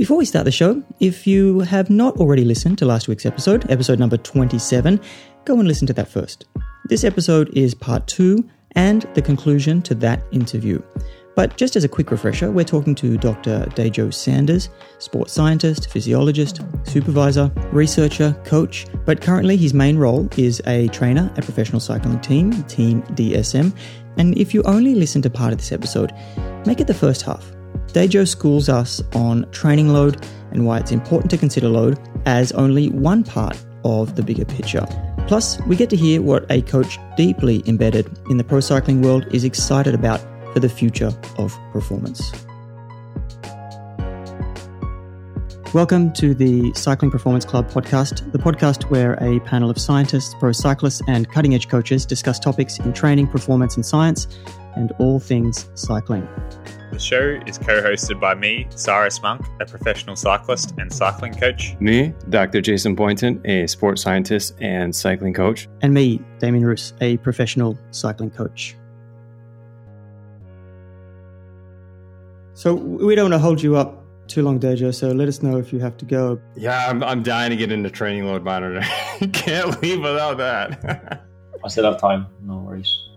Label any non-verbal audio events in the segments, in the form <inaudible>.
Before we start the show, if you have not already listened to last week's episode, episode number 27, go and listen to that first. This episode is part two and the conclusion to that interview. But just as a quick refresher, we're talking to Dr. Dajo Sanders, sports scientist, physiologist, supervisor, researcher, coach, but currently his main role is a trainer at professional cycling team, Team DSM. And if you only listen to part of this episode, make it the first half. Dajo schools us on training load and why it's important to consider load as only one part of the bigger picture. Plus, we get to hear what a coach deeply embedded in the pro cycling world is excited about for the future of performance. Welcome to the Cycling Performance Club podcast, the podcast where a panel of scientists, pro cyclists, and cutting edge coaches discuss topics in training, performance, and science, and all things cycling. The show is co hosted by me, Cyrus Monk, a professional cyclist and cycling coach. Me, Dr. Jason Boynton, a sports scientist and cycling coach. And me, Damien Ruse, a professional cycling coach. So we don't want to hold you up too long, Dajo. So let us know if you have to go. Yeah, I'm, I'm dying to get into training load monitor. <laughs> Can't leave without that. I still have time. No worries.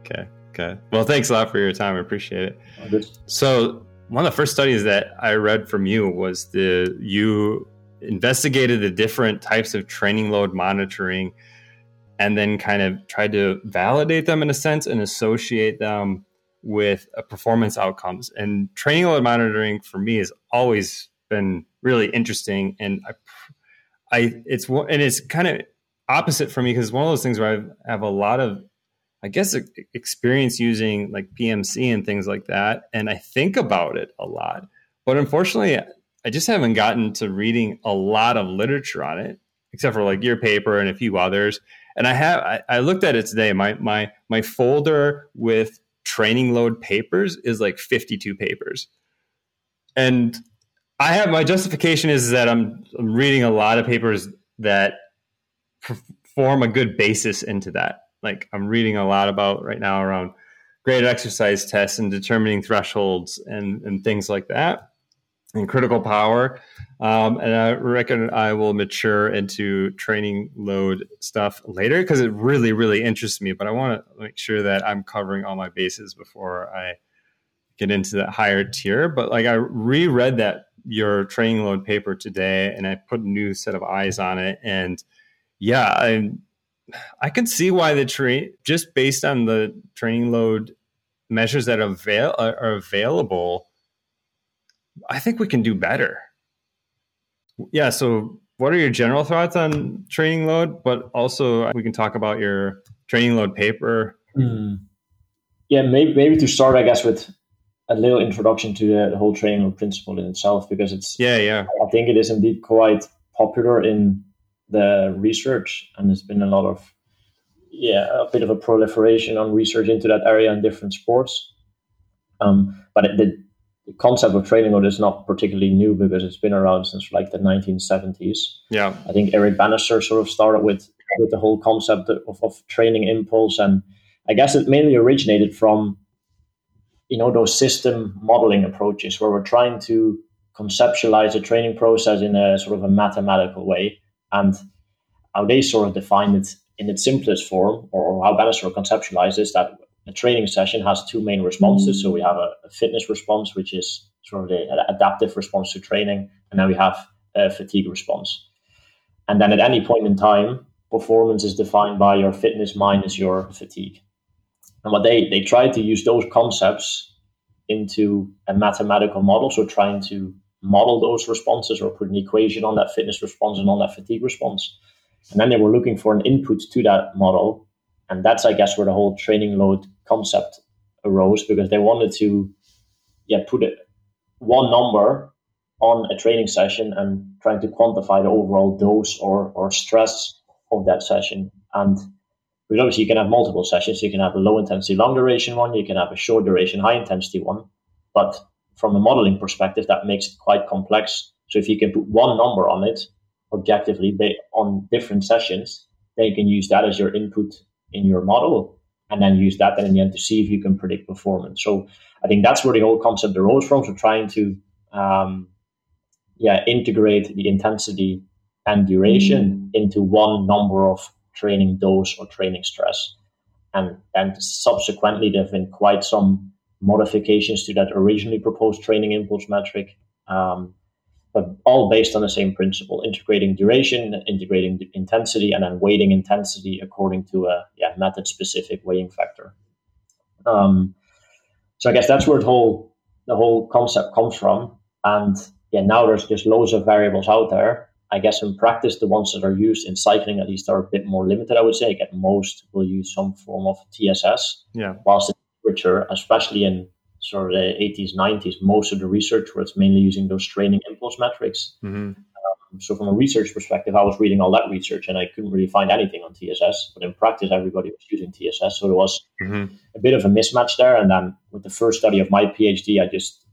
Okay. Okay. Well, thanks a lot for your time. I appreciate it. So, one of the first studies that I read from you was the you investigated the different types of training load monitoring and then kind of tried to validate them in a sense and associate them with uh, performance outcomes. And training load monitoring for me has always been really interesting and I I it's and it's kind of opposite for me because it's one of those things where I have a lot of I guess experience using like PMC and things like that, and I think about it a lot. But unfortunately, I just haven't gotten to reading a lot of literature on it, except for like your paper and a few others. And I have I, I looked at it today. My my my folder with training load papers is like 52 papers, and I have my justification is that I'm, reading a lot of papers that form a good basis into that. Like I'm reading a lot about right now around graded exercise tests and determining thresholds and, and things like that and critical power. Um, and I reckon I will mature into training load stuff later because it really, really interests me. But I want to make sure that I'm covering all my bases before I get into that higher tier. But like I reread that your training load paper today and I put a new set of eyes on it. And yeah, I I can see why the train just based on the training load measures that avail are available. I think we can do better. Yeah. So, what are your general thoughts on training load? But also, we can talk about your training load paper. Mm. Yeah, maybe maybe to start, I guess, with a little introduction to the, whole training load principle in itself, because it's yeah, yeah. I think it is indeed quite popular in the research, and there's been a lot of yeah a bit of a proliferation on research into that area in different sports. Um, but the, the concept of training load is not particularly new because it's been around since like the 1970s. Yeah, I think Eric Banister sort of started with with the whole concept of, of training impulse, and I guess it mainly originated from you know those system modeling approaches where we're trying to conceptualize a training process in a sort of a mathematical way and how they sort of define it in its simplest form, or how Banister conceptualizes is that a training session has two main responses. So we have a, a, fitness response, which is sort of the adaptive response to training, and then we have a fatigue response. And then at any point in time, performance is defined by your fitness minus your fatigue. And what they they try to use those concepts into a mathematical model, so trying to model those responses or put an equation on that fitness response and on that fatigue response. And then they were looking for an input to that model. And that's, I guess, where the whole training load concept arose because they wanted to yeah, put it, one number on a training session and trying to quantify the overall dose or, or stress of that session. And because obviously you can have multiple sessions. You can have a low intensity, long duration one. You can have a short duration, high intensity one. But from a modeling perspective, that makes it quite complex. So if you can put one number on it objectively on different sessions, then you can use that as your input in your model and then use that then in the end to see if you can predict performance. So I think that's where the whole concept arose from. So trying to um, yeah integrate the intensity and duration mm. into one number of training dose or training stress. And and subsequently, there have been quite some modifications to that originally proposed training impulse metric, um, but all based on the same principle: integrating duration, integrating intensity, and then weighting intensity according to a yeah, method-specific weighing factor. Um, so I guess that's where the whole the whole concept comes from. And yeah, now there's just loads of variables out there. I guess in practice, the ones that are used in cycling at least are a bit more limited. I would say. at most will use some form of TSS. Yeah. Whilst in literature, especially in sort of the 80s, 90s, most of the research was mainly using those training impulse metrics. Mm-hmm. Um, so from a research perspective, I was reading all that research and I couldn't really find anything on TSS. But in practice, everybody was using TSS, so there was mm-hmm. a bit of a mismatch there. And then with the first study of my PhD, I just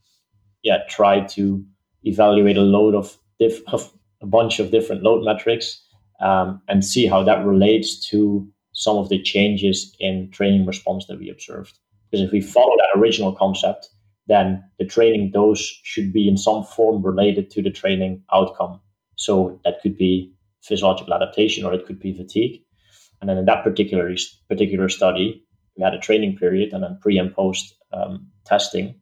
yeah tried to evaluate a load of, diff- <laughs> of a bunch of different load metrics um, and see how that relates to some of the changes in training response that we observed. Because if we follow that original concept, then the training dose should be in some form related to the training outcome. So that could be physiological adaptation or it could be fatigue. And then in that particular particular study, we had a training period and then pre and post um, testing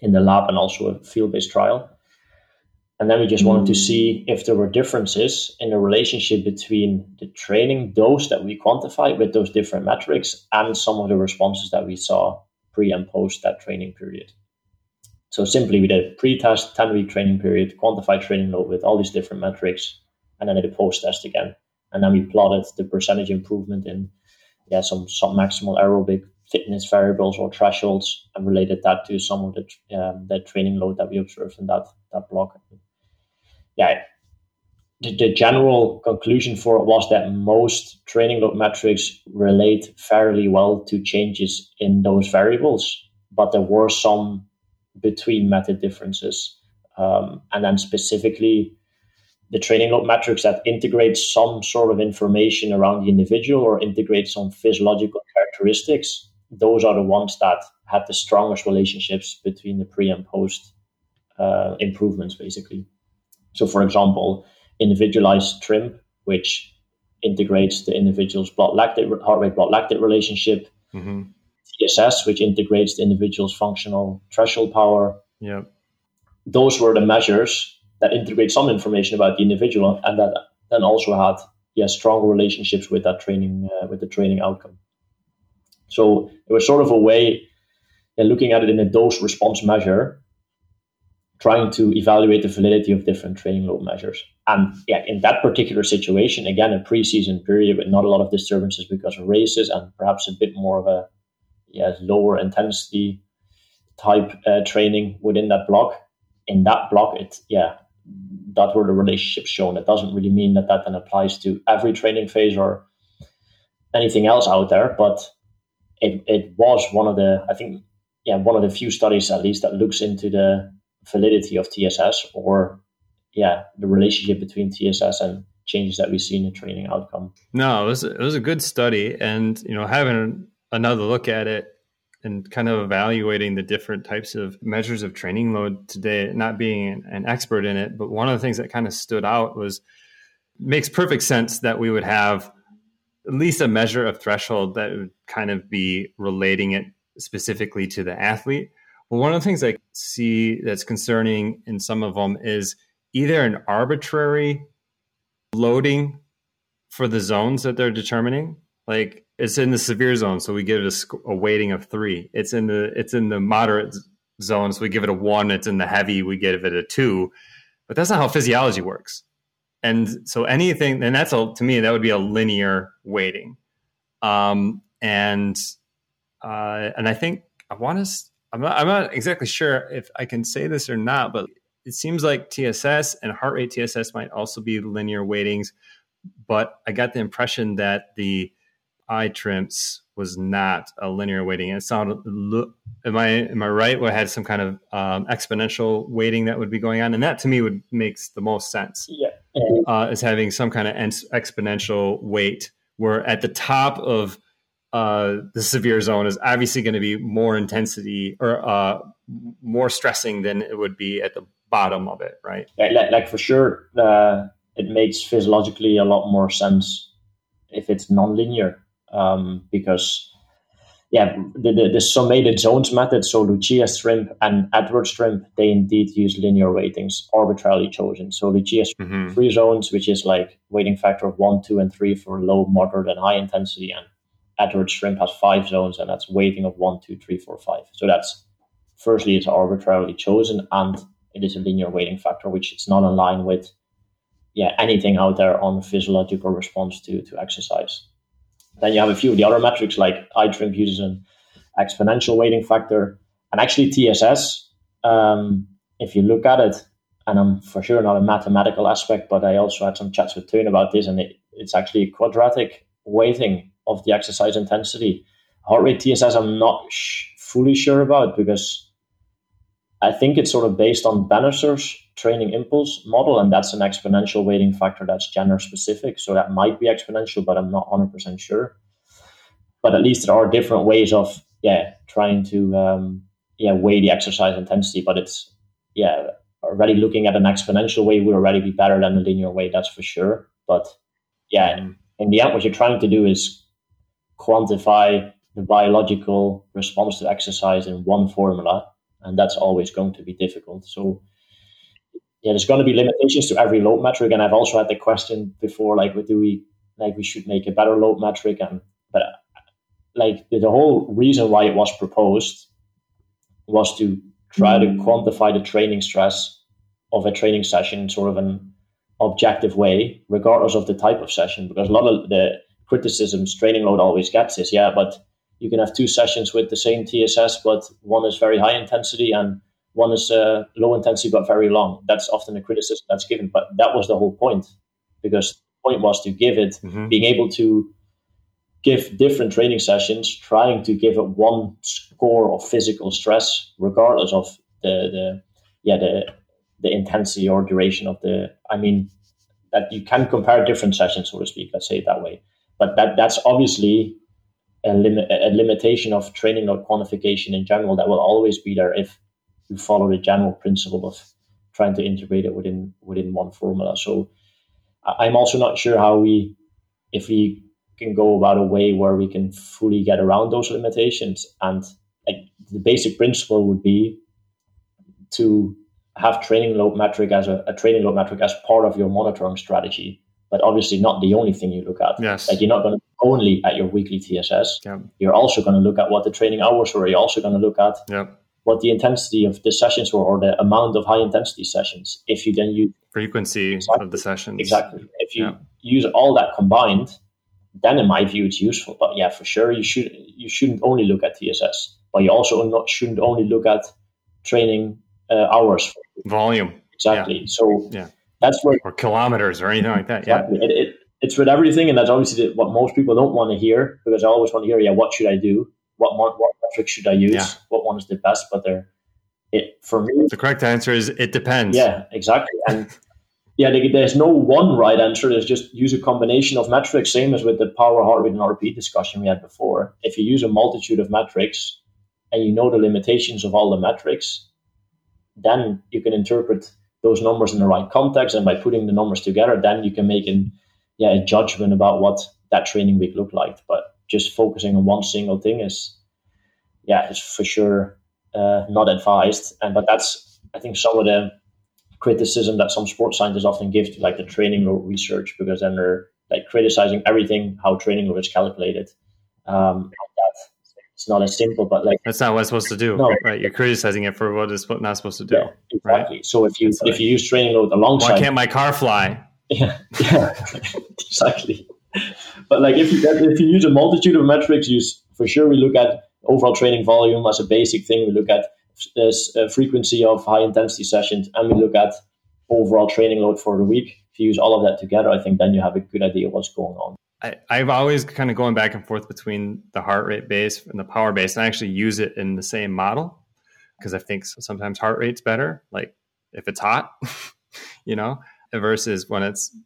in the lab and also a field based trial. And then we just wanted to hmm. see if there were differences in the relationship between the training dose that we quantified with those different metrics and some of the responses that we saw pre and post that training period. So simply we did a pre-test 10 week training period, quantified training load with all these different metrics, and then did a post-test again. And then we plotted the percentage improvement in yeah, some, some maximal aerobic fitness variables or thresholds and related that to some of the, um, the training load that we observed in that, that block yeah, the, the general conclusion for it was that most training load metrics relate fairly well to changes in those variables, but there were some between method differences. Um, and then specifically, the training load metrics that integrate some sort of information around the individual or integrate some physiological characteristics, those are the ones that had the strongest relationships between the pre and post uh, improvements, basically. So, for example, individualized TRIMP, which integrates the individual's blood lactate, heart rate blood lactate relationship, mm-hmm. TSS, which integrates the individual's functional threshold power. Yeah. Those were the measures that integrate some information about the individual and that then also had yeah, stronger relationships with that training, uh, with the training outcome. So it was sort of a way, yeah, looking at it in a dose response measure, trying to evaluate the validity of different training load measures. And yeah, in that particular situation, again, a preseason period with not a lot of disturbances because of races and perhaps a bit more of a yeah, lower intensity type uh, training within that block. In that block, it yeah, that were the relationships shown. It doesn't really mean that that then applies to every training phase or anything else out there, but it, it was one of the I think yeah one of the few studies at least that looks into the validity of TSS or yeah, the relationship between TSS and changes that we see in the training outcome. No, it was it was a good study, and you know having another look at it and kind of evaluating the different types of measures of training load today. Not being an expert in it, but one of the things that kind of stood out was makes perfect sense that we would have at least a measure of threshold that would kind of be relating it specifically to the athlete well, one of the things I see that's concerning in some of them is either an arbitrary loading for the zones that they're determining. Like it's in the severe zone, so we give it a, a weighting of three. It's in the it's in the moderate zone, so we give it a one. It's in the heavy, we give it a two. But that's not how physiology works. And so anything, and that's a, to me that would be a linear weighting. Um, and uh, and I think I want to I'm not, I'm not exactly sure if I can say this or not, but it seems like TSS and heart rate TSS might also be linear weightings. But I got the impression that the iTRIMP was not a linear weighting. It sounded, am I am I right? Where I had some kind of um, exponential weighting that would be going on, and that to me would makes the most sense. Yeah, uh, as having some kind of exponential weight, where at the top of uh, the severe zone is obviously going to be more intensity or uh, more stressing than it would be at the bottom of it, right? Like, like for sure, uh, it makes physiologically a lot more sense if it's nonlinear um, because yeah, the, the, the, summated zones method, so Lucia's TRIMP and Edwards TRIMP, they indeed use linear weightings, arbitrarily chosen. So Lucia mm-hmm. three zones, which is like weighting factor of one, two, and three for low, moderate, and high intensity, and Edwards TRIMP has five zones, and that's weighting of one, two, three, four, five. So that's firstly it's arbitrarily chosen, and it is a linear weighting factor, which is not in line with yeah anything out there on physiological response to to exercise. Then you have a few of the other metrics like iTrimp uses an exponential weighting factor. And actually TSS, um, if you look at it, and I'm for sure not a mathematical aspect, but I also had some chats with Teun about this, and it, it's actually quadratic weighting of the exercise intensity. Heart rate TSS, I'm not sh- fully sure about because I think it's sort of based on Banister's training impulse model, and that's an exponential weighting factor that's gender specific. So that might be exponential, but I'm not 100% sure. But at least there are different ways of yeah trying to um, yeah weigh the exercise intensity. But it's yeah already looking at an exponential way would already be better than a linear way, that's for sure. But yeah, in the end, what you're trying to do is quantify the biological response to exercise in one formula and that's always going to be difficult. So yeah, there's going to be limitations to every load metric, and I've also had the question before, like, do we like we should make a better load metric, and but like the, the whole reason why it was proposed was to try to quantify the training stress of a training session, sort of an objective way, regardless of the type of session, because a lot of the criticisms training load always gets is, yeah, but you can have two sessions with the same TSS, but one is very high intensity and one is uh, low intensity but very long. That's often a criticism that's given, but that was the whole point because the point was to give it mm-hmm. being able to give different training sessions, trying to give it one score of physical stress, regardless of the the yeah the the intensity or duration of the. I mean, that you can compare different sessions, so to speak. Let's say it that way. But that that's obviously a, lim- a limitation of training load quantification in general that will always be there if you follow the general principle of trying to integrate it within within one formula. So I'm also not sure how we, if we can go about a way where we can fully get around those limitations. And like, the basic principle would be to have training load metric as a, a training load metric as part of your monitoring strategy but obviously not the only thing you look at. Yes. Like you're not going to only at your weekly TSS. Yeah. You're also going to look at what the training hours were. You're also going to look at yeah. what the intensity of the sessions were or the amount of high intensity sessions. If you then use frequency exactly, of the sessions. Exactly. If you yeah. use all that combined, then in my view it's useful. But yeah, for sure you should you shouldn't only look at TSS, but you also not shouldn't only look at training uh, hours. Volume. Exactly. So yeah that's where or kilometers or anything like that. Exactly. Yeah, it, it, it's with everything, and that's obviously what most people don't want to hear because I always want to hear, yeah, what should I do? What what metric should I use? Yeah. What one is the best? But they're it for me. The correct answer is it depends. Yeah, exactly, and. <laughs> yeah, there's no one right answer. There's just use a combination of metrics, same as with the power, heart rate, and RP discussion we had before. If you use a multitude of metrics and you know the limitations of all the metrics, then you can interpret those numbers in the right context, and by putting the numbers together, then you can make an yeah a judgment about what that training week looked like. But just focusing on one single thing is yeah, is for sure uh, not advised. And but that's I think some of the criticism that some sports scientists often give to like the training research because then they're like criticizing everything how training load is calculated. Um, it's not as simple, but like that's not what it's supposed to do, no. right? You're criticizing it for what it's not supposed to do, yeah, exactly. Right? So if you if you use training load alongside, why can't my car fly? <laughs> Yeah, yeah, <laughs> exactly. But like if you if you use a multitude of metrics, use for sure we look at overall training volume as a basic thing. We look at this uh, frequency of high intensity sessions, and we look at overall training load for the week. If you use all of that together, I think then you have a good idea what's going on. I, I've always kind of going back and forth between the heart rate base and the power base, and I actually use it in the same model because I think sometimes heart rate's better, like if it's hot, <laughs> you know, versus when it's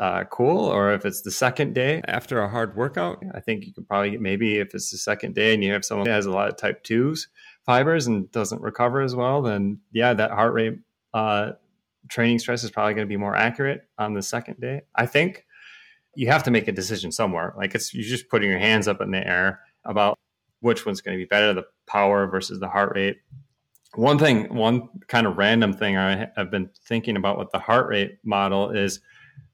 uh, cool or if it's the second day after a hard workout. I think you could probably maybe if it's the second day and you have someone that has a lot of type twos fibers and doesn't recover as well, then yeah, that heart rate uh, training stress is probably going to be more accurate on the second day. I think you have to make a decision somewhere. Like it's you're just putting your hands up in the air about which one's going to be better, the power versus the heart rate. One thing, one kind of random thing I, have been thinking about with the heart rate model is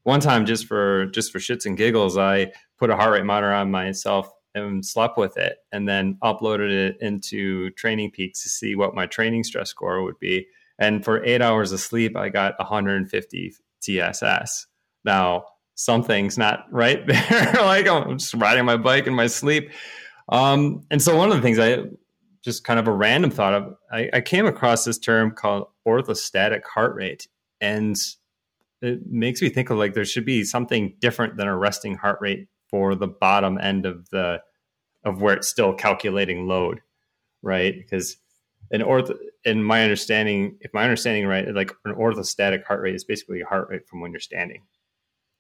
one time just for just for shits and giggles, I put a heart rate monitor on myself and slept with it, and then uploaded it into Training Peaks to see what my training stress score would be. And for eight hours of sleep, I got 150 TSS. Now something's not right <laughs> there. like I'm just riding my bike in my sleep. Um, and so one of the things I just kind of a random thought of, I, I came across this term called orthostatic heart rate, and it makes me think of like there should be something different than a resting heart rate for the bottom end of the of where it's still calculating load, right? Because an ortho, in my understanding, if my understanding right, like an orthostatic heart rate is basically a heart rate from when you're standing,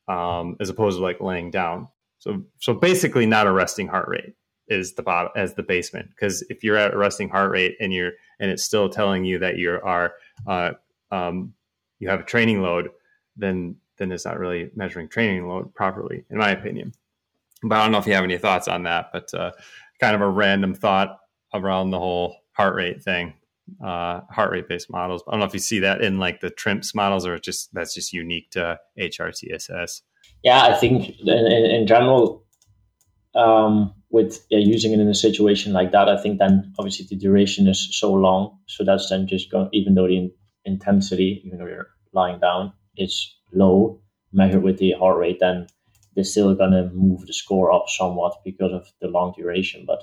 um, as opposed to like laying down. So, so basically, not a resting heart rate is the bottom as the basement. Because if you're at a resting heart rate and you're and it's still telling you that you are uh, um, you have a training load, then then it's not really measuring training load properly, in my opinion. But I don't know if you have any thoughts on that. But uh, kind of a random thought around the whole heart rate thing, uh, heart rate based models. I don't know if you see that in like the TRIMPS models, or just that's just unique to HRTSS. Yeah, I think in, in general, um, with yeah, using it in a situation like that, I think then obviously the duration is so long. So that's then just going, even though the in, intensity, even though you're lying down, is low, measured with the heart rate, then they're still going to move the score up somewhat because of the long duration. But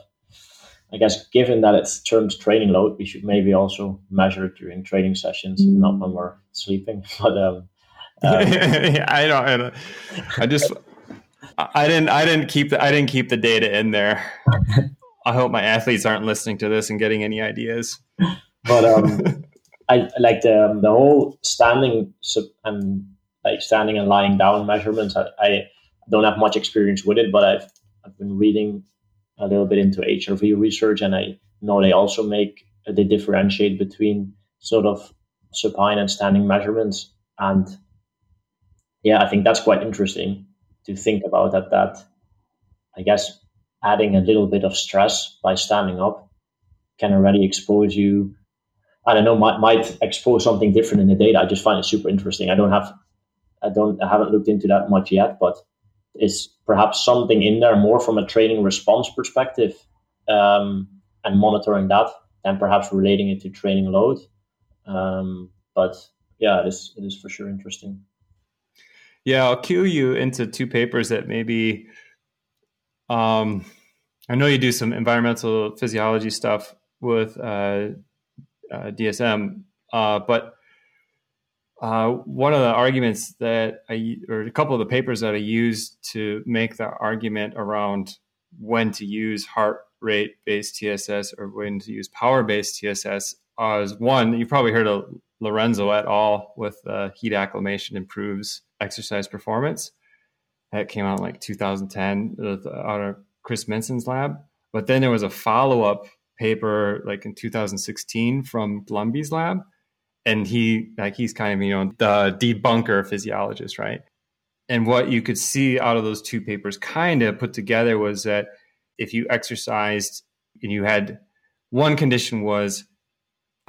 I guess given that it's termed training load, we should maybe also measure it during training sessions, mm-hmm. not when we're sleeping. <laughs> But um, um, <laughs> I don't. I don't. I just. I didn't. I didn't keep the. I didn't keep the data in there. <laughs> I hope my athletes aren't listening to this and getting any ideas. But um, I like the um, the whole standing and like standing and lying down measurements. I, I don't have much experience with it, but I've I've been reading a little bit into HRV research, and I know they also make they differentiate between sort of supine and standing measurements, and yeah, I think that's quite interesting to think about that that I guess adding a little bit of stress by standing up can already expose you. I don't know, might, might expose something different in the data. I just find it super interesting. I don't have, I don't, I haven't looked into that much yet, but is perhaps something in there more from a training response perspective um, and monitoring that and perhaps relating it to training load. Um, but yeah, it is, it is for sure interesting. Yeah, I'll cue you into two papers that maybe. Um, I know you do some environmental physiology stuff with uh, uh, DSM, uh, but uh, one of the arguments that I, or a couple of the papers that I used to make the argument around when to use heart rate based TSS or when to use power based TSS uh, is one, you probably heard of Lorenzo et al. with uh, heat acclimation improves exercise performance. That came out in like 2010 out of Chris Minson's lab. But then there was a follow up paper like in 2016 from Lundby's lab. And he like he's kind of, you know, the debunker physiologist, right? And what you could see out of those two papers kind of put together was that if you exercised and you had one condition was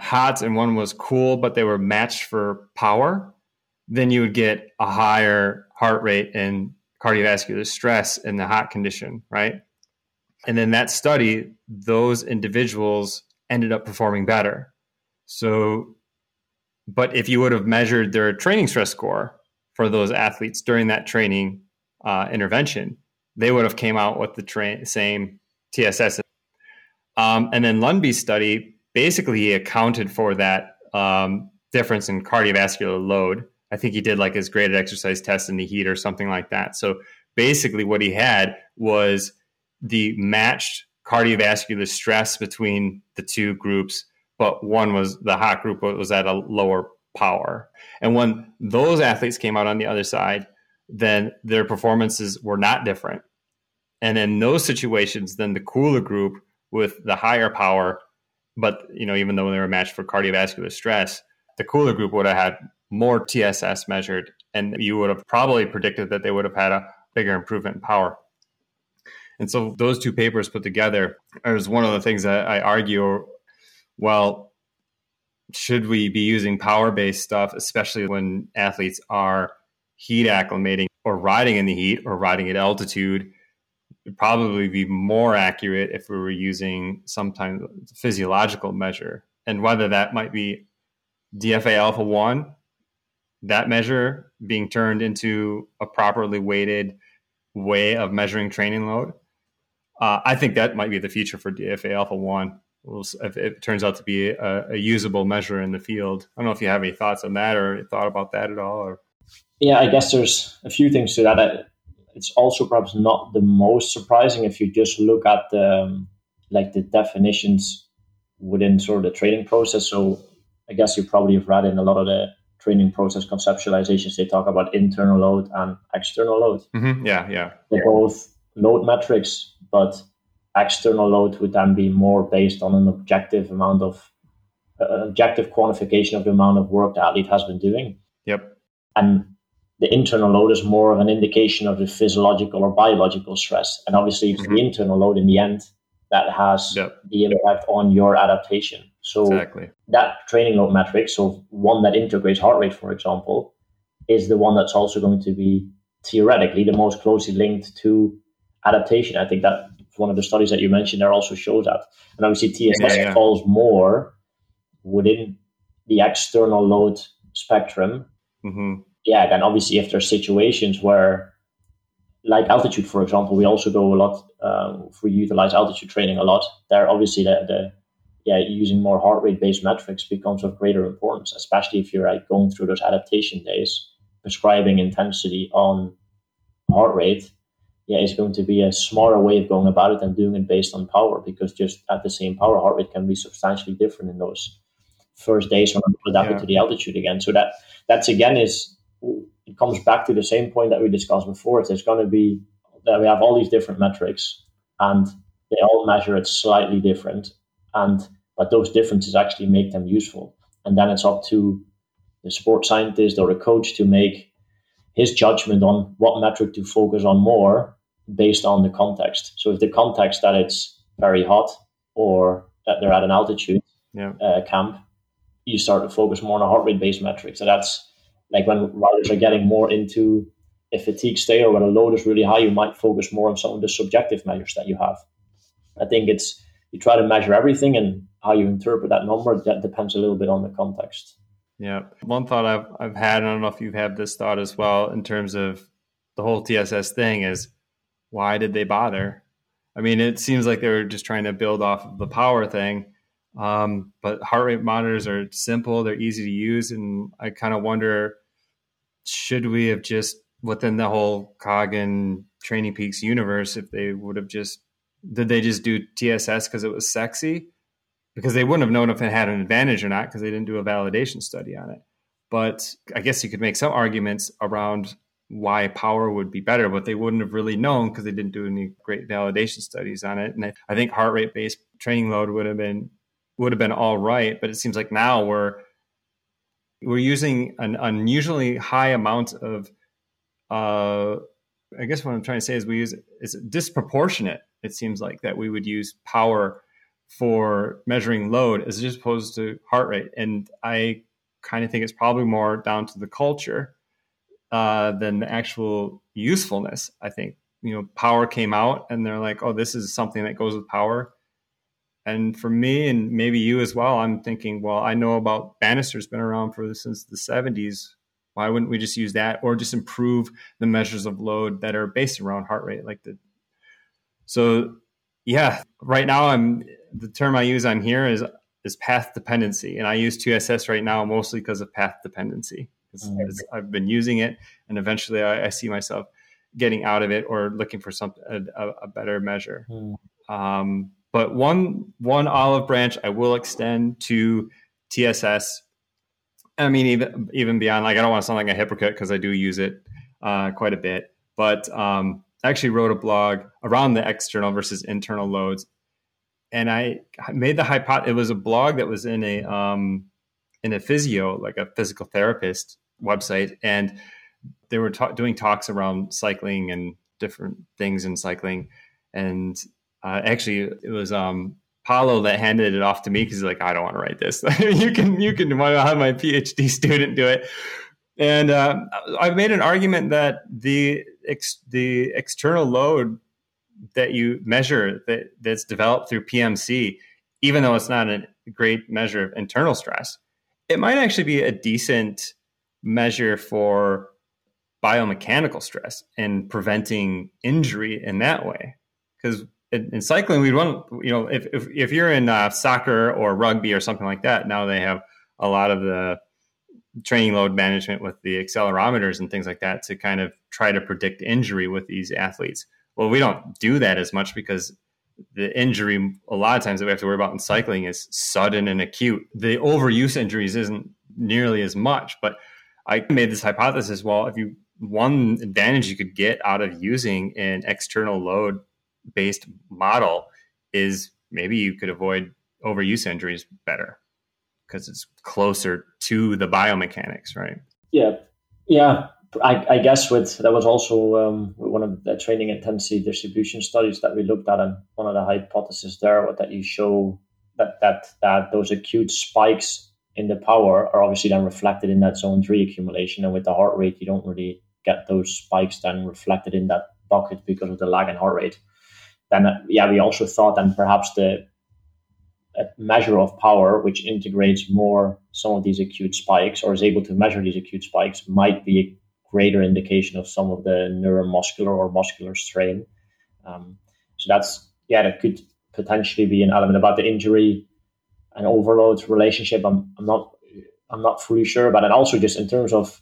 hot and one was cool, but they were matched for power, then you would get a higher heart rate and cardiovascular stress in the hot condition, right? And then that study, those individuals ended up performing better. So, but if you would have measured their training stress score for those athletes during that training uh, intervention, they would have came out with the tra- same TSS. Um, and then Lundby's study basically accounted for that um, difference in cardiovascular load I think he did like his graded exercise test in the heat or something like that. So basically, what he had was the matched cardiovascular stress between the two groups, but one was the hot group was at a lower power. And when those athletes came out on the other side, then their performances were not different. And in those situations, then the cooler group with the higher power, but you know, even though they were matched for cardiovascular stress, the cooler group would have had more TSS measured, and you would have probably predicted that they would have had a bigger improvement in power. And so those two papers put together is one of the things that I argue. Well, should we be using power based stuff, especially when athletes are heat acclimating or riding in the heat or riding at altitude? It'd probably be more accurate if we were using some kind of physiological measure. And whether that might be DFA alpha 1, that measure being turned into a properly weighted way of measuring training load. Uh, I think that might be the future for DFA alpha 1 if it turns out to be a, a, usable measure in the field. I don't know if you have any thoughts on that or thought about that at all. Or yeah, I guess there's a few things to that. It's also perhaps not the most surprising if you just look at the um, like the definitions within sort of the training process. So I guess you probably have read in a lot of the training process conceptualizations they talk about internal load and external load. Mm-hmm. Yeah, yeah. They're both load metrics, but external load would then be more based on an objective amount of uh, objective quantification of the amount of work the athlete has been doing. Yep. And the internal load is more of an indication of the physiological or biological stress. And obviously, it's mm-hmm. the internal load in the end that has yep. the impact on your adaptation. So exactly. that training load metric, so one that integrates heart rate, for example, is the one that's also going to be theoretically the most closely linked to adaptation. I think that one of the studies that you mentioned there also shows that. And obviously TSS yeah, yeah. falls more within the external load spectrum. Mm-hmm. Yeah, then obviously if there's situations where like altitude, for example, we also go a lot, uh, we utilize altitude training a lot. There, obviously, the, the yeah, using more heart rate based metrics becomes of greater importance, especially if you're like going through those adaptation days. Prescribing intensity on heart rate yeah, is going to be a smarter way of going about it than doing it based on power because just at the same power, heart rate can be substantially different in those first days when I'm adapted yeah. to the altitude again. So that that's again is it comes back to the same point that we discussed before. It's going to be that we have all these different metrics and they all measure it slightly different, and but those differences actually make them useful. And then it's up to the sport scientist or the coach to make his judgment on what metric to focus on more based on the context. So if the context that it's very hot or that they're at an altitude yeah. uh, camp, you start to focus more on a heart rate based metric. So that's like when riders are getting more into a fatigue state or when a load is really high, you might focus more on some of the subjective measures that you have. I think it's you try to measure everything and how you interpret that number that depends a little bit on the context. Yeah. One thought I've I've had, I don't know if you've had this thought as well in terms of the whole TSS thing is why did they bother? I mean, it seems like they were just trying to build off of the power thing. Um, but heart rate monitors are simple, they're easy to use. And I kind of wonder should we have just, within the whole Coggan Training Peaks universe, if they would have just, did they just do TSS because it was sexy? Because they wouldn't have known if it had an advantage or not because they didn't do a validation study on it. But I guess you could make some arguments around why power would be better, but they wouldn't have really known because they didn't do any great validation studies on it. And I, I think heart rate based training load would have been would have been all right, but it seems like now we're we're using an unusually high amount of uh I guess what I'm trying to say is we use it's disproportionate. It seems like that we would use power for measuring load as opposed to heart rate, and I kind of think it's probably more down to the culture uh, than the actual usefulness. I think you know power came out and they're like, oh, this is something that goes with power. And for me, and maybe you as well, I'm thinking, well, I know about Banister's been around for since the 70s. Why wouldn't we just use that or just improve the measures of load that are based around heart rate? Like the so yeah, right now I'm the term I use on here is is path dependency. And I use TSS right now mostly because of path dependency. Mm-hmm. I've been using it, and eventually I, I, see myself getting out of it or looking for some a, a better measure. Mm. Um, but one one olive branch I will extend to TSS. I mean, even even beyond, like I don't want to sound like a hypocrite because I do use it uh, quite a bit. But um, I actually wrote a blog around the external versus internal loads, and I made the hypothesis. It was a blog that was in a um, in a physio, like a physical therapist website, and they were ta- doing talks around cycling and different things in cycling. And uh, actually, it was um, Paulo that handed it off to me because he's like, I don't want to write this. <laughs> you can you can have my PhD <laughs> student do it. And uh, I've made an argument that the ex- the external load that you measure that that's developed through PMC, even though it's not a great measure of internal stress, it might actually be a decent measure for biomechanical stress and preventing injury in that way. Because in, in, cycling, we'd want, you know, if, if, if you're in uh, soccer or rugby or something like that, now they have a lot of the training load management with the accelerometers and things like that to kind of try to predict injury with these athletes. Well, we don't do that as much because the injury a lot of times that we have to worry about in cycling is sudden and acute. The overuse injuries isn't nearly as much, but I made this hypothesis. Well, if you one advantage you could get out of using an external load based model is maybe you could avoid overuse injuries better because it's closer to the biomechanics, right? Yeah, yeah. I, I guess with that was also um, one of the training intensity distribution studies that we looked at, and one of the hypotheses there was that you show that that that those acute spikes in the power are obviously then reflected in that zone three accumulation, and with the heart rate, you don't really get those spikes then reflected in that bucket because of the lag in heart rate. Then, uh, yeah, we also thought then perhaps the measure of power, which integrates more some of these acute spikes or is able to measure these acute spikes, might be a greater indication of some of the neuromuscular or muscular strain. Um, so that's yeah, that could potentially be an element about the injury and overload relationship. I'm, I'm not I'm not fully sure about, and also just in terms of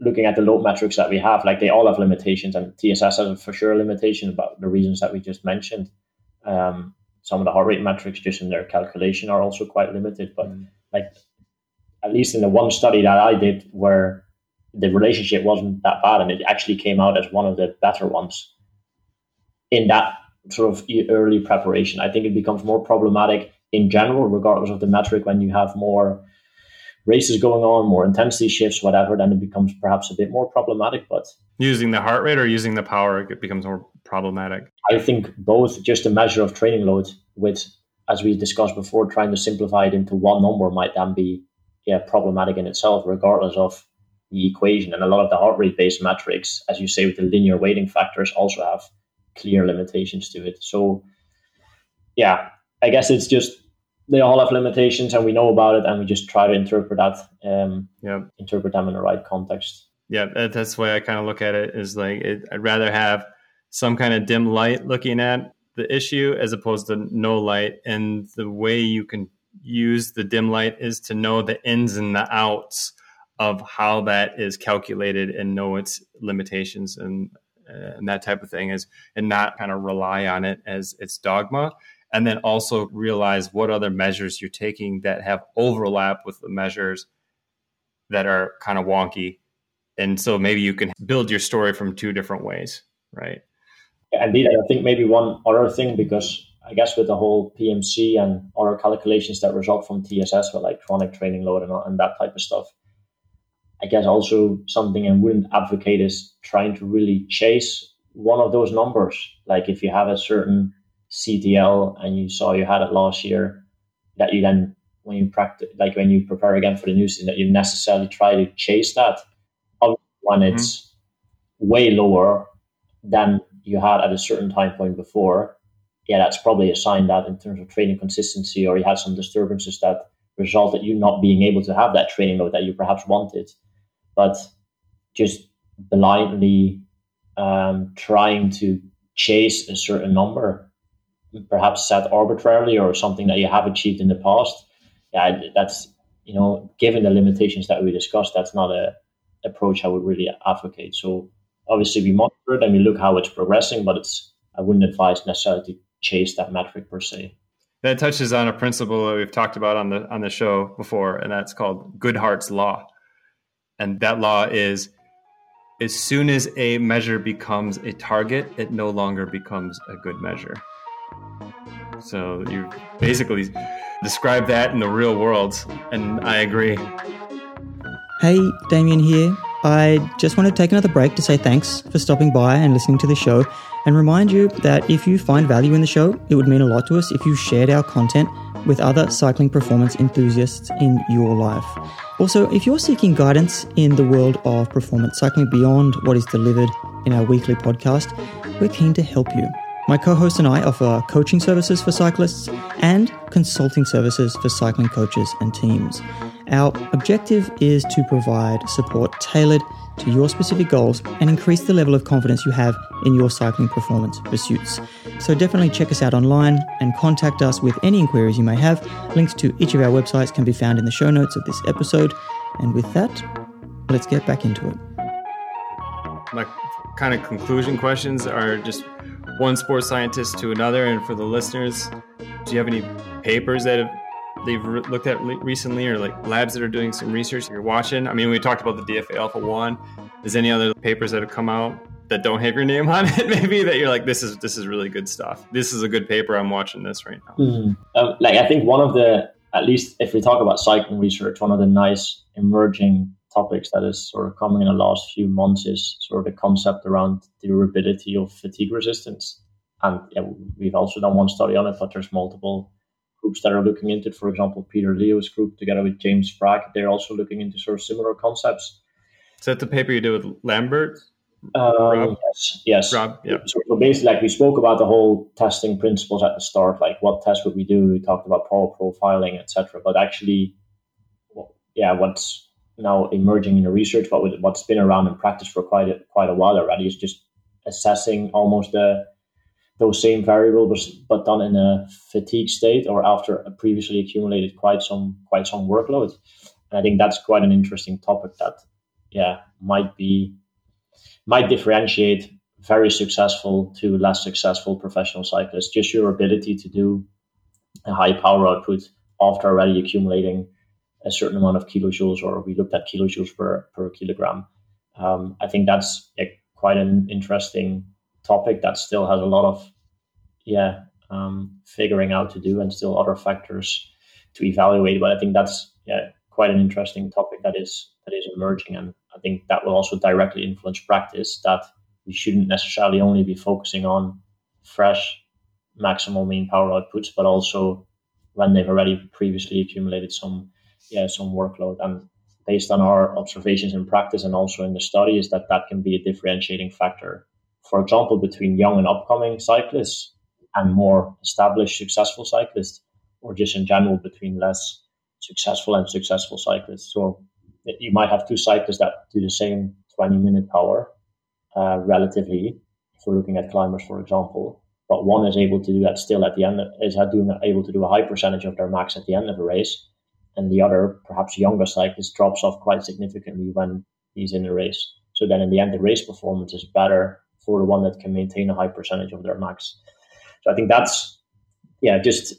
looking at the load metrics that we have, like they all have limitations, and TSS has for sure a limitation about the reasons that we just mentioned. Um, some of the heart rate metrics just in their calculation are also quite limited. But mm. like at least in the one study that I did where the relationship wasn't that bad and it actually came out as one of the better ones in that sort of early preparation. I think it becomes more problematic in general, regardless of the metric, when you have more races going on, more intensity shifts, whatever, then it becomes perhaps a bit more problematic. But using the heart rate or using the power, it becomes more problematic. I think both. Just a measure of training load, with as we discussed before, trying to simplify it into one number might then be yeah problematic in itself, regardless of the equation. And a lot of the heart rate based metrics, as you say, with the linear weighting factors, also have clear limitations to it. So yeah, I guess it's just they all have limitations and we know about it and we just try to interpret that um yeah. interpret them in the right context. Yeah that's the way i kind of look at it is like it, i'd rather have some kind of dim light looking at the issue as opposed to no light. And the way you can use the dim light is to know the ins and the outs of how that is calculated and know its limitations and uh, and that type of thing is and not kind of rely on it as its dogma and then also realize what other measures you're taking that have overlap with the measures that are kind of wonky. And so maybe you can build your story from two different ways, right? Indeed, I think maybe one other thing because I guess with the whole PMC and other calculations that result from TSS with like chronic training load and, and that type of stuff, I guess also something I wouldn't advocate is trying to really chase one of those numbers. Like if you have a certain CTL and you saw you had it last year, that you then when you practice like when you prepare again for the new season that you necessarily try to chase that when mm-hmm. it's way lower than you had at a certain time point before yeah that's probably a sign that in terms of training consistency or you had some disturbances that resulted you not being able to have that training load that you perhaps wanted but just blindly um, trying to chase a certain number perhaps set arbitrarily or something that you have achieved in the past, yeah, that's you know, given the limitations that we discussed, that's not a approach I would really advocate. So obviously we monitor it and we look how it's progressing, but it's I wouldn't advise necessarily to chase that metric per se. That touches on a principle that we've talked about on the on the show before, and that's called Goodhart's law. And that law is as soon as a measure becomes a target, it no longer becomes a good measure. So you basically describe that in the real world, and I agree. Hey, Damien here. I just want to take another break to say thanks for stopping by and listening to the show and remind you that if you find value in the show, it would mean a lot to us if you shared our content with other cycling performance enthusiasts in your life. Also, if you're seeking guidance in the world of performance cycling beyond what is delivered in our weekly podcast, we're keen to help you. My co host and I offer coaching services for cyclists and consulting services for cycling coaches and teams. Our objective is to provide support tailored to your specific goals and increase the level of confidence you have in your cycling performance pursuits. So definitely check us out online and contact us with any inquiries you may have. Links to each of our websites can be found in the show notes of this episode. And with that, let's get back into it. My kind of conclusion questions are just one sports scientist to another. And for the listeners, do you have any papers that have they've re- looked at recently or like labs that are doing some research you're watching? I mean, we talked about the DFA Alpha 1. Is any other papers that have come out that don't have your name on it <laughs> maybe that you're like this is this is really good stuff. This is a good paper. I'm watching this right now. Mm. Um, like I think one of the at least if we talk about cycling research, one of the nice emerging topics that is sort of coming in the last few months is sort of the concept around durability of fatigue resistance. And yeah, we've also done one study on it, but there's multiple groups that are looking into it. For example, Peter Leo's group together with James Spragg, they're also looking into sort of similar concepts. Is that the paper you did with Lambert? Um, yes, yes. Rob, yeah. So, so, basically, like we spoke about the whole testing principles at the start, like what test would we do? We talked about power profiling, etc. But actually, well, yeah, what's now emerging in the research, but what's been around in practice for quite a, quite a while already, is just assessing almost the those same variables, but done in a fatigue state or after a previously accumulated quite some quite some workload. And I think that's quite an interesting topic that, yeah, might be might differentiate very successful to less successful professional cyclists. Just your ability to do a high power output after already accumulating a certain amount of kilojoules, or we looked at kilojoules per per kilogram. Um, I think that's a, quite an interesting topic that still has a lot of yeah um, figuring out to do and still other factors to evaluate. But I think that's yeah quite an interesting topic that is that is emerging, and I think that will also directly influence practice. That we shouldn't necessarily only be focusing on fresh maximal mean power outputs, but also when they've already previously accumulated some yeah some workload. And based on our observations in practice and also in the study is that that can be a differentiating factor. For example, between young and upcoming cyclists and more established, successful cyclists, or just in general between less successful and successful cyclists. So you might have two cyclists that do the same 20 minute power uh, relatively, if we're looking at climbers, for example, but one is able to do that still at the end, is doing, able to do a high percentage of their max at the end of a race, and the other, perhaps younger cyclist, drops off quite significantly when he's in a race. So then in the end, the race performance is better for the one that can maintain a high percentage of their max. So I think that's, yeah, just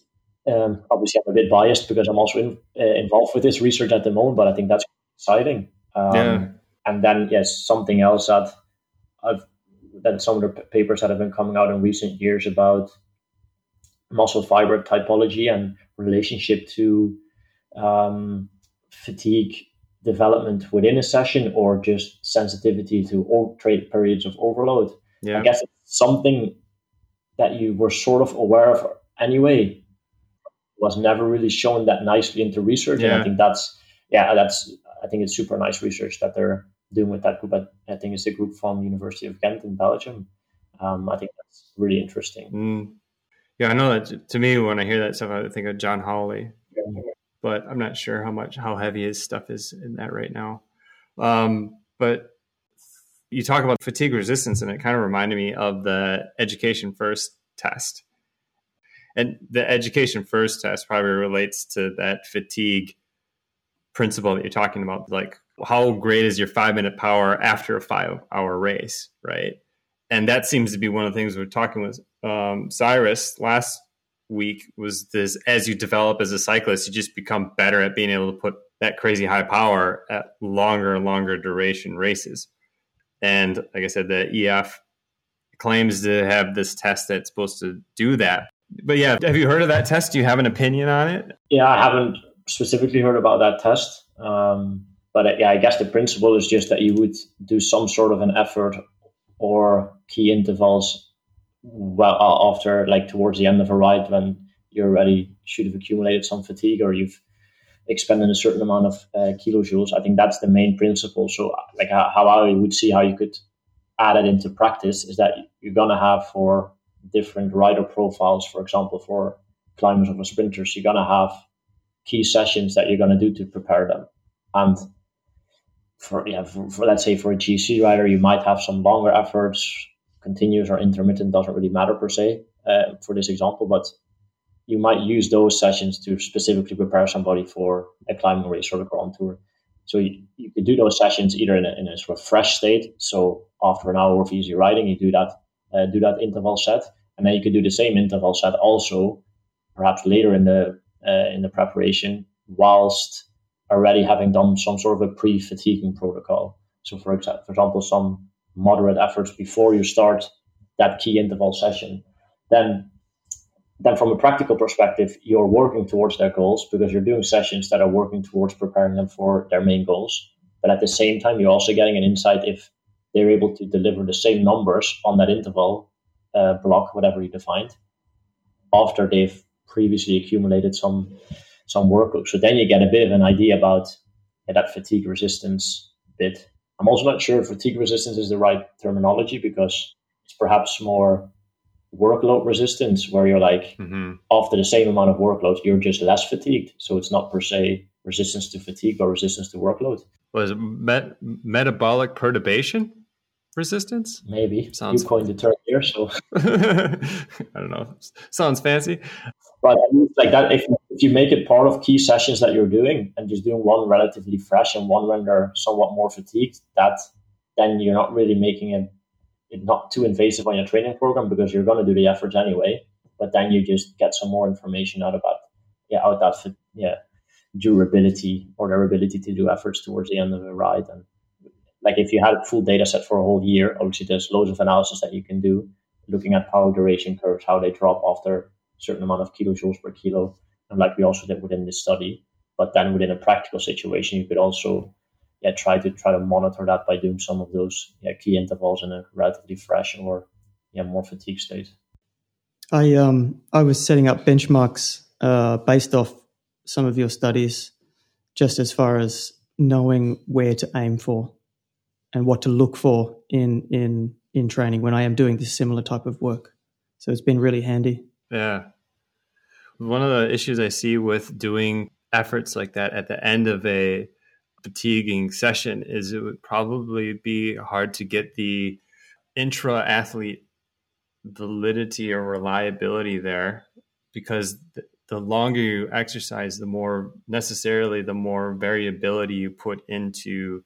um, obviously I'm a bit biased because I'm also in, uh, involved with this research at the moment, but I think that's exciting. Um, yeah. And then, yes, something else that I've, that some of the papers that have been coming out in recent years about muscle fiber typology and relationship to um, fatigue development within a session or just sensitivity to all trade periods of overload. Yeah. I guess it's something that you were sort of aware of anyway was never really shown that nicely into research. Yeah. And I think that's yeah, that's I think it's super nice research that they're doing with that group. I, I think it's a group from University of Ghent in Belgium. Um, I think that's really interesting. Mm. Yeah, I know that to me when I hear that stuff, I think of John Hawley. But I'm not sure how much how heavy his stuff is in that right now. Um, but you talk about fatigue resistance, and it kind of reminded me of the education first test. And the education first test probably relates to that fatigue principle that you're talking about. Like, how great is your five minute power after a five hour race, right? And that seems to be one of the things we're talking with um, Cyrus last week was this as you develop as a cyclist, you just become better at being able to put that crazy high power at longer and longer duration races. And like I said, the EF claims to have this test that's supposed to do that. but yeah, have you heard of that test? Do you have an opinion on it? Yeah, I haven't specifically heard about that test. Um, but uh, yeah, I guess the principle is just that you would do some sort of an effort or key intervals well after like towards the end of a ride when you're already should have accumulated some fatigue or you've expended a certain amount of uh, kilojoules. I think that's the main principle. So like how, I would see how you could add it into practice is that you're gonna have for different rider profiles, for example, for climbers or sprinters, you're gonna have key sessions that you're gonna do to prepare them. And for yeah, for, for, let's say for a GC rider, you might have some longer efforts, continuous or intermittent doesn't really matter per se uh, for this example, but you might use those sessions to specifically prepare somebody for a climbing race or a grand tour. So you, you could do those sessions either in a, in a sort of fresh state. So after an hour of easy riding, you do that uh, do that interval set, and then you could do the same interval set also, perhaps later in the uh, in the preparation, whilst already having done some sort of a pre-fatiguing protocol. So, for example, for example, some moderate efforts before you start that key interval session. Then, then from a practical perspective, you're working towards their goals because you're doing sessions that are working towards preparing them for their main goals. But at the same time, you're also getting an insight if they're able to deliver the same numbers on that interval uh, block, whatever you defined, after they've previously accumulated some some workload. So then you get a bit of an idea about yeah, that fatigue resistance bit. I'm also not sure if fatigue resistance is the right terminology because it's perhaps more workload resistance where you're like mm-hmm. after the same amount of workload you're just less fatigued. So it's not per se resistance to fatigue or resistance to workload. Was it met- metabolic perturbation resistance? Maybe. Sounds you coined the term here so. <laughs> I don't know. Sounds fancy. But like that if, if you make it part of key sessions that you're doing and just doing one relatively fresh and one when they're somewhat more fatigued that then you're not really making it, it not too invasive on your training program because you're going to do the efforts anyway but then you just get some more information out about yeah out that yeah durability or their ability to do efforts towards the end of the ride. And like if you had a full data set for a whole year obviously there's loads of analysis that you can do looking at power duration curves how they drop after a certain amount of kilojoules per kilo, like we also did within this study. But then within a practical situation, you could also yeah try to try to monitor that by doing some of those yeah, key intervals in a relatively fresh or yeah more fatigue state. I um I was setting up benchmarks uh, based off some of your studies, just as far as knowing where to aim for and what to look for in in in training when I am doing this similar type of work. So it's been really handy. Yeah. One of the issues I see with doing efforts like that at the end of a fatiguing session is it would probably be hard to get the intra athlete validity or reliability there because the longer you exercise, the more necessarily the more variability you put into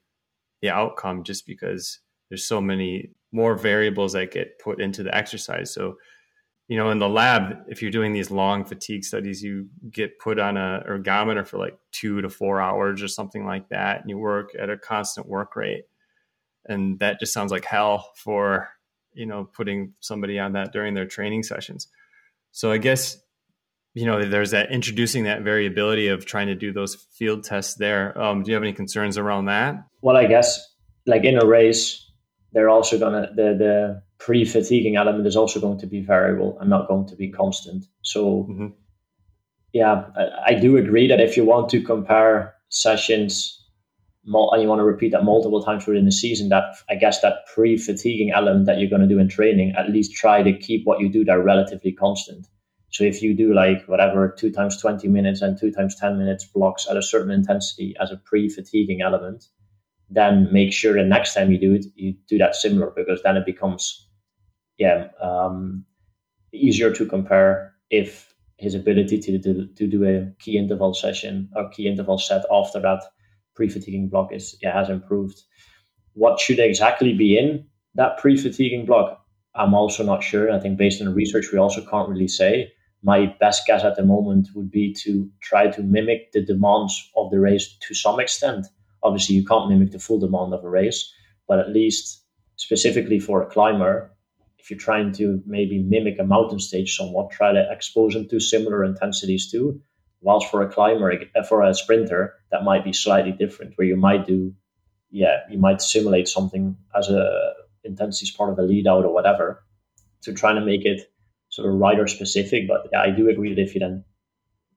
the outcome just because there's so many more variables that get put into the exercise. So you know, in the lab, if you're doing these long fatigue studies, you get put on a ergometer for like two to four hours or something like that, and you work at a constant work rate. And that just sounds like hell for, you know, putting somebody on that during their training sessions. So I guess, you know, there's that introducing that variability of trying to do those field tests there. Um, do you have any concerns around that? Well, I guess like in a race, they're also gonna the the pre-fatiguing element is also going to be variable and not going to be constant. So, mm-hmm. yeah, I, I, do agree that if you want to compare sessions and you want to repeat that multiple times within the season, that I guess that pre-fatiguing element that you're going to do in training, at least try to keep what you do there relatively constant. So if you do like whatever two times 20 minutes and two times 10 minutes blocks at a certain intensity as a pre-fatiguing element, then make sure the next time you do it, you do that similar because then it becomes yeah, um, easier to compare if his ability to, to, to do a key interval session or key interval set after that pre-fatiguing block is yeah, has improved. What should exactly be in that pre-fatiguing block? I'm also not sure. I think based on the research, we also can't really say. My best guess at the moment would be to try to mimic the demands of the race to some extent. Obviously, you can't mimic the full demand of a race, but at least specifically for a climber, if you're trying to maybe mimic a mountain stage somewhat, try to expose them to similar intensities too. Whilst for a climber, uh, for a sprinter, that might be slightly different, where you might do, yeah, you might simulate something as a intensity as part of a lead out or whatever, to try to make it sort of rider specific. But yeah, I do agree that if you then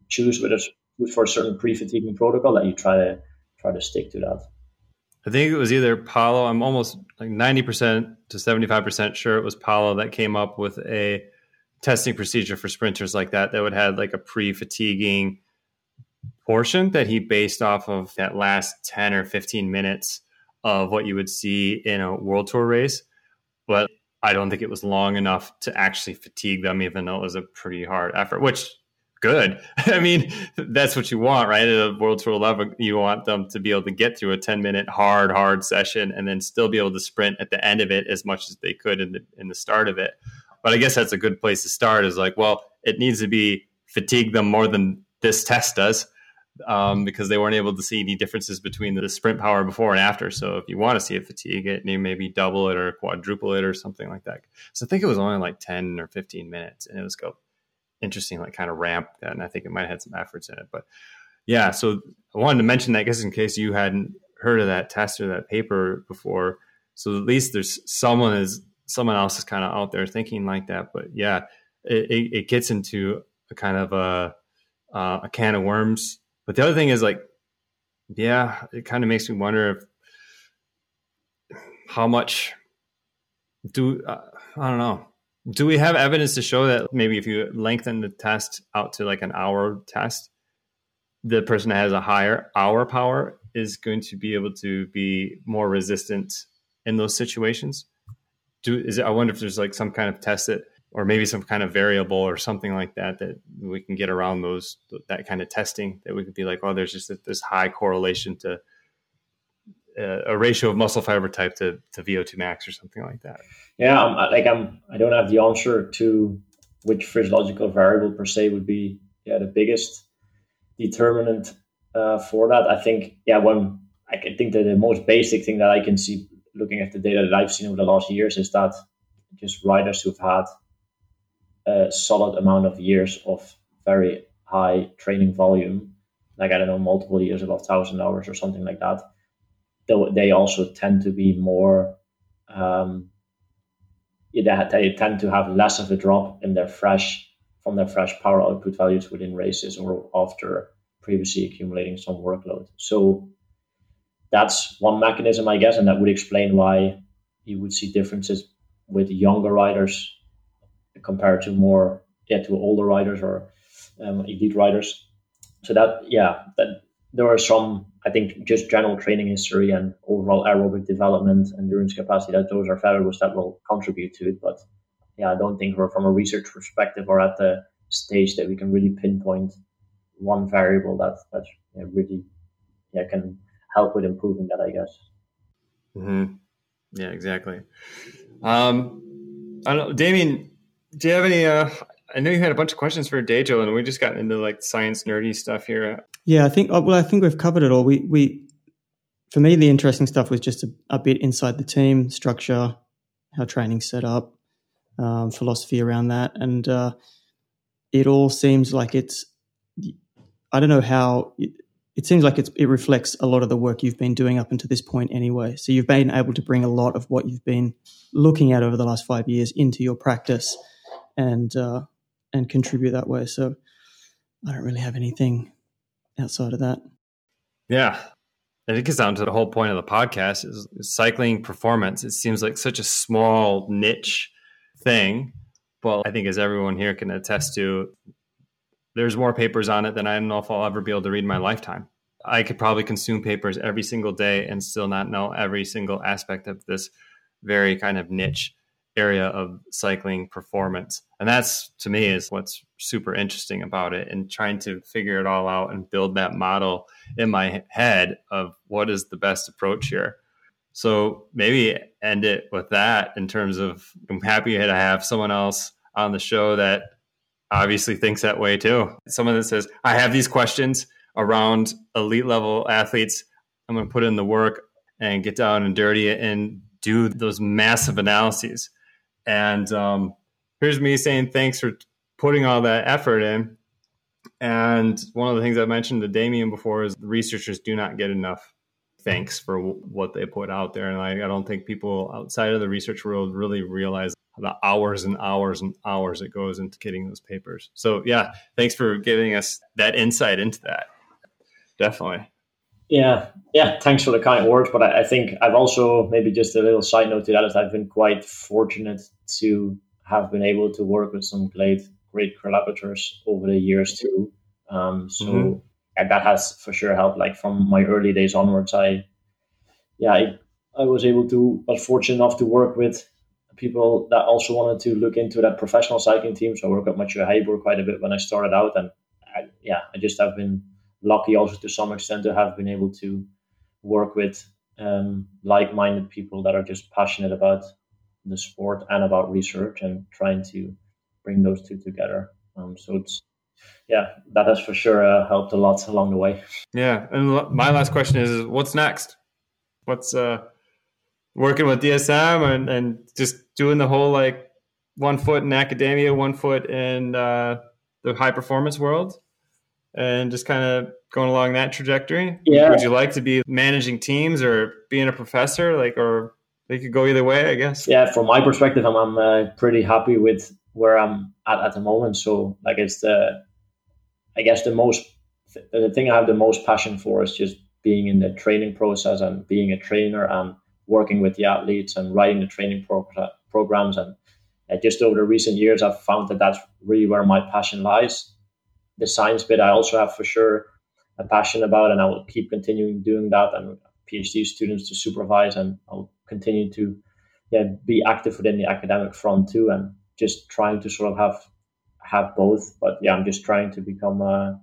choose with a for a certain pre-fatiguing protocol, that you try to try to stick to that. I think it was either Paulo. I'm almost like 90% to 75% sure it was Paulo that came up with a testing procedure for sprinters like that that would have like a pre-fatiguing portion that he based off of that last 10 or 15 minutes of what you would see in a world tour race. But I don't think it was long enough to actually fatigue them, even though it was a pretty hard effort, which good. <laughs> I mean, that's what you want, right? At a World Tour level, you want them to be able to get through a 10 minute hard, hard session and then still be able to sprint at the end of it as much as they could in the, in the start of it. But I guess that's a good place to start is like, well, it needs to be fatigue them more than this test does um, because they weren't able to see any differences between the sprint power before and after. So if you want to see it fatigue it, maybe double it or quadruple it or something like that. So I think it was only like 10 or 15 minutes and it was go interesting, like kind of ramp. And I think it might have had some efforts in it. But yeah, so I wanted to mention that just in case you hadn't heard of that test or that paper before. So at least there's someone is someone else is kind of out there thinking like that. But yeah, it, it, it gets into a kind of a uh, a can of worms. But the other thing is like, yeah, it kind of makes me wonder if how much do uh, I don't know do we have evidence to show that maybe if you lengthen the test out to like an hour test, the person that has a higher hour power is going to be able to be more resistant in those situations? Do is it, I wonder if there's like some kind of test that, or maybe some kind of variable or something like that that we can get around those that kind of testing that we could be like, oh, there's just this high correlation to a ratio of muscle fiber type to, to VO2 max or something like that. Yeah, I'm, like I'm, I don't have the answer to which physiological variable per se would be yeah the biggest determinant uh, for that. I think yeah when I think that the most basic thing that I can see looking at the data that I've seen over the last years is that just riders who've had a solid amount of years of very high training volume, like I don't know, multiple years above thousand hours or something like that, they also tend to be more um, they tend to have less of a drop in their fresh from their fresh power output values within races or after previously accumulating some workload. So that's one mechanism, I guess, and that would explain why you would see differences with younger riders compared to more yeah to older riders or um, elite riders. So that yeah, that there are some I think just general training history and overall aerobic development, endurance capacity, that those are variables that will contribute to it. But yeah, I don't think we're from a research perspective or at the stage that we can really pinpoint one variable that that really yeah can help with improving that. I guess. Mm-hmm. Yeah, exactly. Um, I don't Damien. Do you have any? Uh, I know you had a bunch of questions for Dajo, and we just got into like science nerdy stuff here. Yeah, I think. Uh, well, I think we've covered it all. We we, for me, the interesting stuff was just a, a bit inside the team structure, how training's set up, um, philosophy around that, and uh, it all seems like it's. I don't know how. It, it seems like it reflects a lot of the work you've been doing up until this point anyway. So you've been able to bring a lot of what you've been looking at over the last five years into your practice and uh, and contribute that way. So I don't really have anything outside of that. Yeah. And it gets down to the whole point of the podcast is, cycling performance. It seems like such a small niche thing. But I think as everyone here can attest to, there's more papers on it than I don't know if I'll ever be able to read in my lifetime. I could probably consume papers every single day and still not know every single aspect of this very kind of niche area of cycling performance. And that's to me is what's super interesting about it and trying to figure it all out and build that model in my head of what is the best approach here. So maybe end it with that in terms of I'm happy to have someone else on the show that obviously thinks that way too. Someone that says, I have these questions around elite level athletes. I'm going to put in the work and get down and dirty and do those massive analyses And um, here's me saying thanks for putting all that effort in. And one of the things I mentioned to Damien before is researchers do not get enough thanks for what they put out there. And I, I don't think people outside of the research world really realize the hours and hours and hours it goes into getting those papers. So yeah, thanks for giving us that insight into that. Definitely. Yeah, yeah. Thanks for the kind words, but I, I, think I've also maybe just a little side note to that is I've been quite fortunate to have been able to work with some great, great collaborators over the years too. Um, so mm-hmm. that has for sure helped. Like from my early days onwards, I, yeah, I, I was able to was fortunate enough to work with people that also wanted to look into that professional cycling team. So I worked with Mathieu Heijboer quite a bit when I started out, and I, yeah, I just have been lucky also to some extent to have been able to work with um, like-minded people that are just passionate about the sport and about research and trying to bring those two together. Um, so it's yeah, that has for sure uh, helped a lot along the way. Yeah, and my last question is, what's next? What's uh, working with DSM and, and just doing the whole like one foot in academia, one foot in uh, the high performance world, and just kind of going along that trajectory? Yeah. Would you like to be managing teams or being a professor? Like, or they could go either way, I guess. Yeah, from my perspective, I'm, I'm uh, pretty happy with where I'm at at the moment. So, like, it's the, I guess the most, the thing I have the most passion for is just being in the training process and being a trainer and working with the athletes and writing the training pro- programs. And uh, just over the recent years, I've found that that's really where my passion lies. The science bit, I also have for sure a passion about, and I will keep continuing doing that. And PhD students to supervise, and I'll continue to yeah, be active within the academic front too, and just trying to sort of have have both. But yeah, I'm just trying to become. A,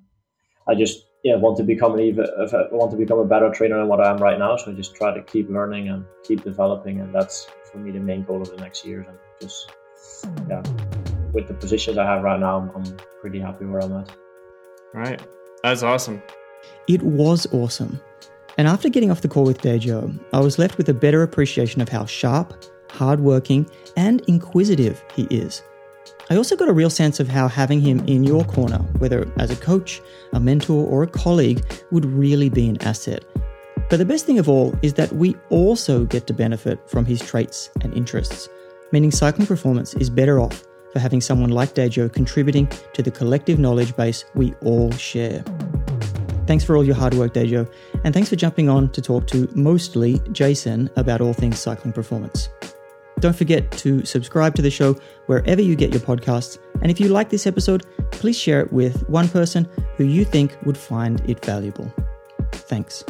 I just yeah want to become an even uh, want to become a better trainer than what I am right now. So I just try to keep learning and keep developing, and that's for me the main goal of the next years. And just yeah, with the positions I have right now, I'm, I'm pretty happy where I'm at. Right, that's awesome. It was awesome. And after getting off the call with Dajo, I was left with a better appreciation of how sharp, hardworking, and inquisitive he is. I also got a real sense of how having him in your corner, whether as a coach, a mentor, or a colleague, would really be an asset. But the best thing of all is that we also get to benefit from his traits and interests, meaning cycling performance is better off for having someone like Dajo contributing to the collective knowledge base we all share. Thanks for all your hard work, Dajo, and thanks for jumping on to talk to mostly Jason about all things cycling performance. Don't forget to subscribe to the show wherever you get your podcasts. And if you like this episode, please share it with one person who you think would find it valuable. Thanks.